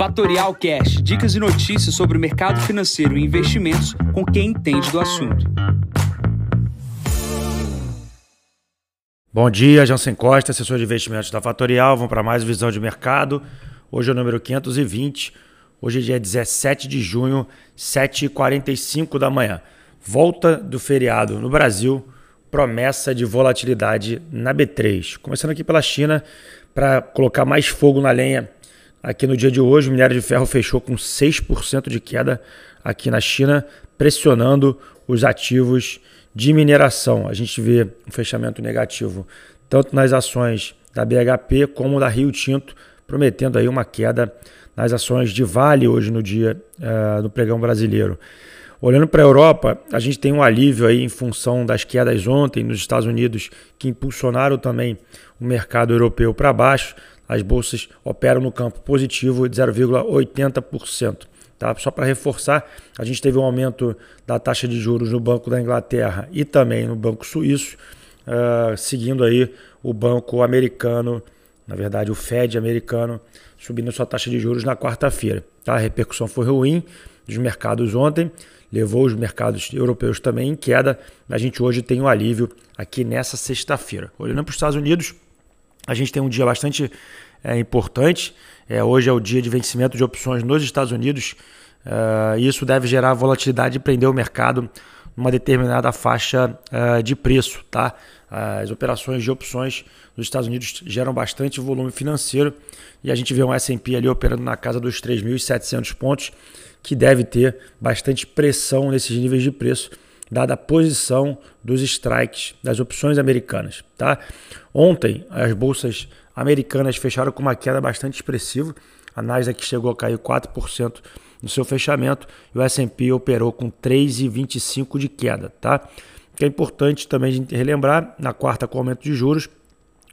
Fatorial Cash, dicas e notícias sobre o mercado financeiro e investimentos com quem entende do assunto. Bom dia, Jansen Costa, assessor de investimentos da Fatorial. Vamos para mais visão de mercado. Hoje é o número 520. Hoje é dia 17 de junho, 7h45 da manhã. Volta do feriado no Brasil, promessa de volatilidade na B3. Começando aqui pela China, para colocar mais fogo na lenha. Aqui no dia de hoje, o minério de ferro fechou com 6% de queda aqui na China, pressionando os ativos de mineração. A gente vê um fechamento negativo tanto nas ações da BHP como da Rio Tinto, prometendo aí uma queda nas ações de Vale hoje no dia uh, no pregão brasileiro. Olhando para a Europa, a gente tem um alívio aí em função das quedas ontem nos Estados Unidos, que impulsionaram também o mercado europeu para baixo. As bolsas operam no campo positivo de 0,80%. Tá? Só para reforçar, a gente teve um aumento da taxa de juros no Banco da Inglaterra e também no Banco Suíço, uh, seguindo aí o Banco Americano, na verdade o Fed americano, subindo sua taxa de juros na quarta-feira. Tá? A repercussão foi ruim dos mercados ontem, levou os mercados europeus também em queda. A gente hoje tem um alívio aqui nessa sexta-feira. Olhando para os Estados Unidos, a gente tem um dia bastante é, importante. É, hoje é o dia de vencimento de opções nos Estados Unidos. Uh, isso deve gerar volatilidade e prender o mercado numa determinada faixa uh, de preço. Tá? As operações de opções nos Estados Unidos geram bastante volume financeiro e a gente vê um S&P ali operando na casa dos 3.700 pontos que deve ter bastante pressão nesses níveis de preço, dada a posição dos strikes das opções americanas. Tá? Ontem, as bolsas americanas fecharam com uma queda bastante expressiva. A Nasdaq chegou a cair 4% no seu fechamento e o S&P operou com 3,25 de queda. Tá? O que é importante também relembrar, na quarta com aumento de juros,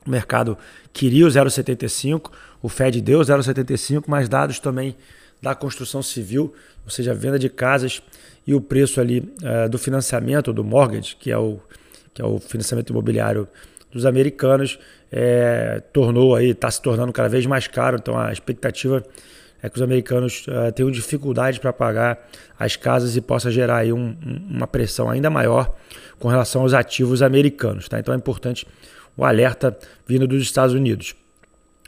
o mercado queria o 0,75, o Fed deu 0,75, mas dados também da construção civil, ou seja, a venda de casas e o preço ali uh, do financiamento, do mortgage, que é o, que é o financiamento imobiliário dos americanos, é, tornou aí, está se tornando cada vez mais caro. Então a expectativa é que os americanos uh, tenham dificuldade para pagar as casas e possa gerar aí um, uma pressão ainda maior com relação aos ativos americanos. Tá? Então é importante o alerta vindo dos Estados Unidos.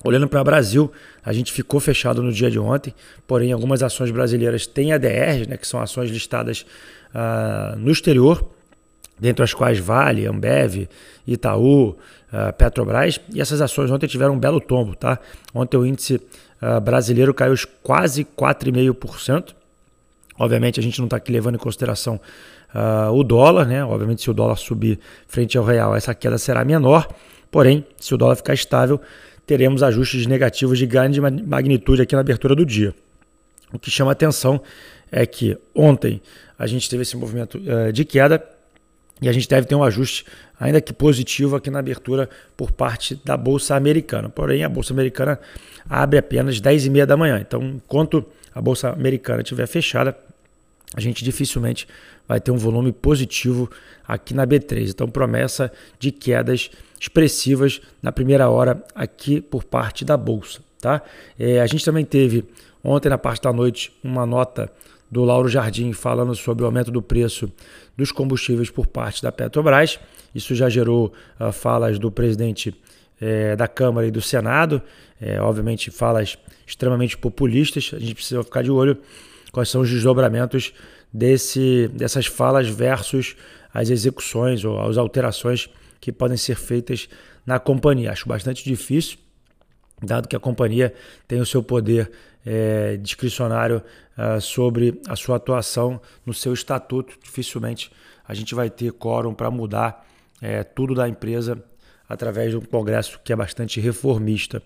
Olhando para o Brasil, a gente ficou fechado no dia de ontem, porém algumas ações brasileiras têm ADRs, né, que são ações listadas uh, no exterior, dentre as quais Vale, Ambev, Itaú, uh, Petrobras, e essas ações ontem tiveram um belo tombo. Tá? Ontem o índice uh, brasileiro caiu quase 4,5%. Obviamente a gente não está aqui levando em consideração o dólar, né? obviamente se o dólar subir frente ao real, essa queda será menor, porém se o dólar ficar estável, teremos ajustes negativos de grande magnitude aqui na abertura do dia. O que chama atenção é que ontem a gente teve esse movimento uh, de queda e a gente deve ter um ajuste, ainda que positivo, aqui na abertura por parte da Bolsa Americana. Porém, a Bolsa Americana abre apenas 10h30 da manhã. Então, enquanto a Bolsa Americana estiver fechada, a gente dificilmente vai ter um volume positivo aqui na B3. Então, promessa de quedas expressivas na primeira hora aqui por parte da Bolsa. Tá? É, a gente também teve ontem, na parte da noite, uma nota do Lauro Jardim falando sobre o aumento do preço dos combustíveis por parte da Petrobras. Isso já gerou uh, falas do presidente é, da Câmara e do Senado, é, obviamente falas extremamente populistas. A gente precisa ficar de olho quais são os desdobramentos desse, dessas falas versus as execuções ou as alterações que podem ser feitas na companhia. Acho bastante difícil, dado que a companhia tem o seu poder é, discricionário uh, sobre a sua atuação no seu estatuto. Dificilmente a gente vai ter quórum para mudar é, tudo da empresa através de um congresso que é bastante reformista.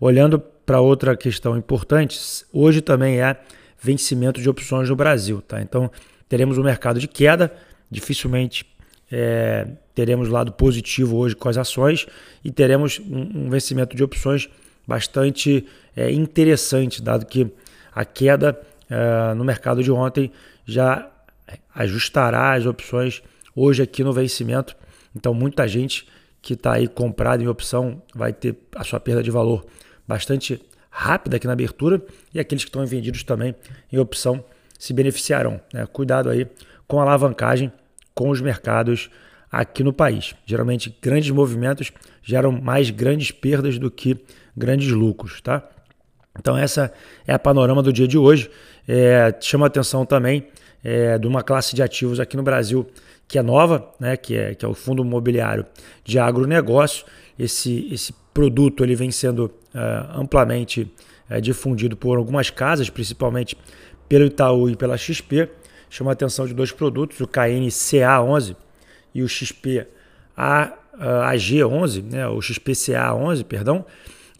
Olhando para outra questão importante, hoje também é vencimento de opções no Brasil. Tá? Então, teremos um mercado de queda, dificilmente é, teremos lado positivo hoje com as ações e teremos um, um vencimento de opções bastante é, interessante, dado que a queda é, no mercado de ontem já ajustará as opções hoje aqui no vencimento. Então, muita gente que está aí comprada em opção vai ter a sua perda de valor bastante rápida aqui na abertura e aqueles que estão vendidos também em opção se beneficiarão. Né? Cuidado aí com a alavancagem com os mercados aqui no país. Geralmente, grandes movimentos geram mais grandes perdas do que grandes lucros, tá? Então, essa é a panorama do dia de hoje. É, chama atenção também é, de uma classe de ativos aqui no Brasil que é nova, né, que, é, que é o Fundo Imobiliário de Agronegócio. Esse, esse produto ele vem sendo uh, amplamente uh, difundido por algumas casas, principalmente pelo Itaú e pela XP. Chama a atenção de dois produtos, o KNCA11 e o XP AG11, né, o XPCA11, perdão.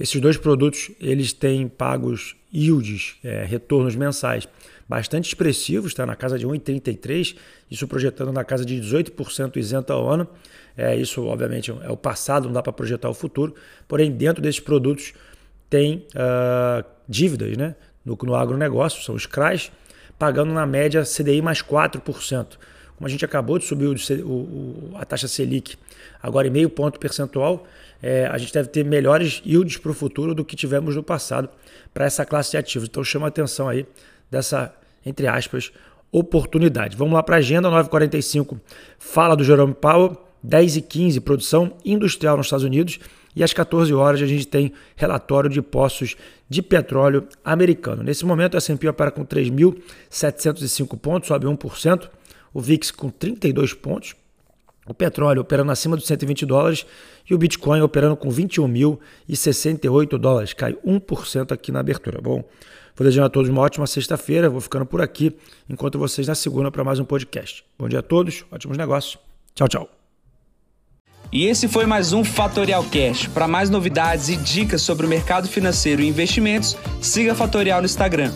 Esses dois produtos eles têm pagos yields, é, retornos mensais bastante expressivos, está na casa de 1,33, isso projetando na casa de 18% isento ao ano. É, isso, obviamente, é o passado, não dá para projetar o futuro. Porém, dentro desses produtos tem uh, dívidas né? no, no agronegócio, são os CRAs, pagando na média CDI mais 4%. Como a gente acabou de subir o, o, a taxa Selic agora em meio ponto percentual, é, a gente deve ter melhores yields para o futuro do que tivemos no passado para essa classe de ativos. Então chama a atenção aí dessa, entre aspas, oportunidade. Vamos lá para a agenda, 9h45, fala do Jerome Powell, 10h15, produção industrial nos Estados Unidos, e às 14 horas a gente tem relatório de poços de petróleo americano. Nesse momento, o S&P opera com 3.705 pontos, sobe 1%, o VIX com 32 pontos, o petróleo operando acima dos 120 dólares e o Bitcoin operando com 21.068 dólares, cai 1% aqui na abertura. Bom, Vou desejando a todos uma ótima sexta-feira. Vou ficando por aqui. Encontro vocês na segunda para mais um podcast. Bom dia a todos, ótimos negócios. Tchau, tchau. E esse foi mais um Fatorial Cash. Para mais novidades e dicas sobre o mercado financeiro e investimentos, siga Fatorial no Instagram,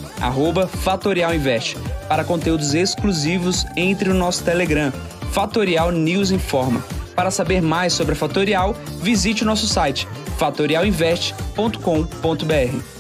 @fatorialinvest. Para conteúdos exclusivos, entre no nosso Telegram, Fatorial News Informa. Para saber mais sobre a Fatorial, visite o nosso site fatorialinvest.com.br.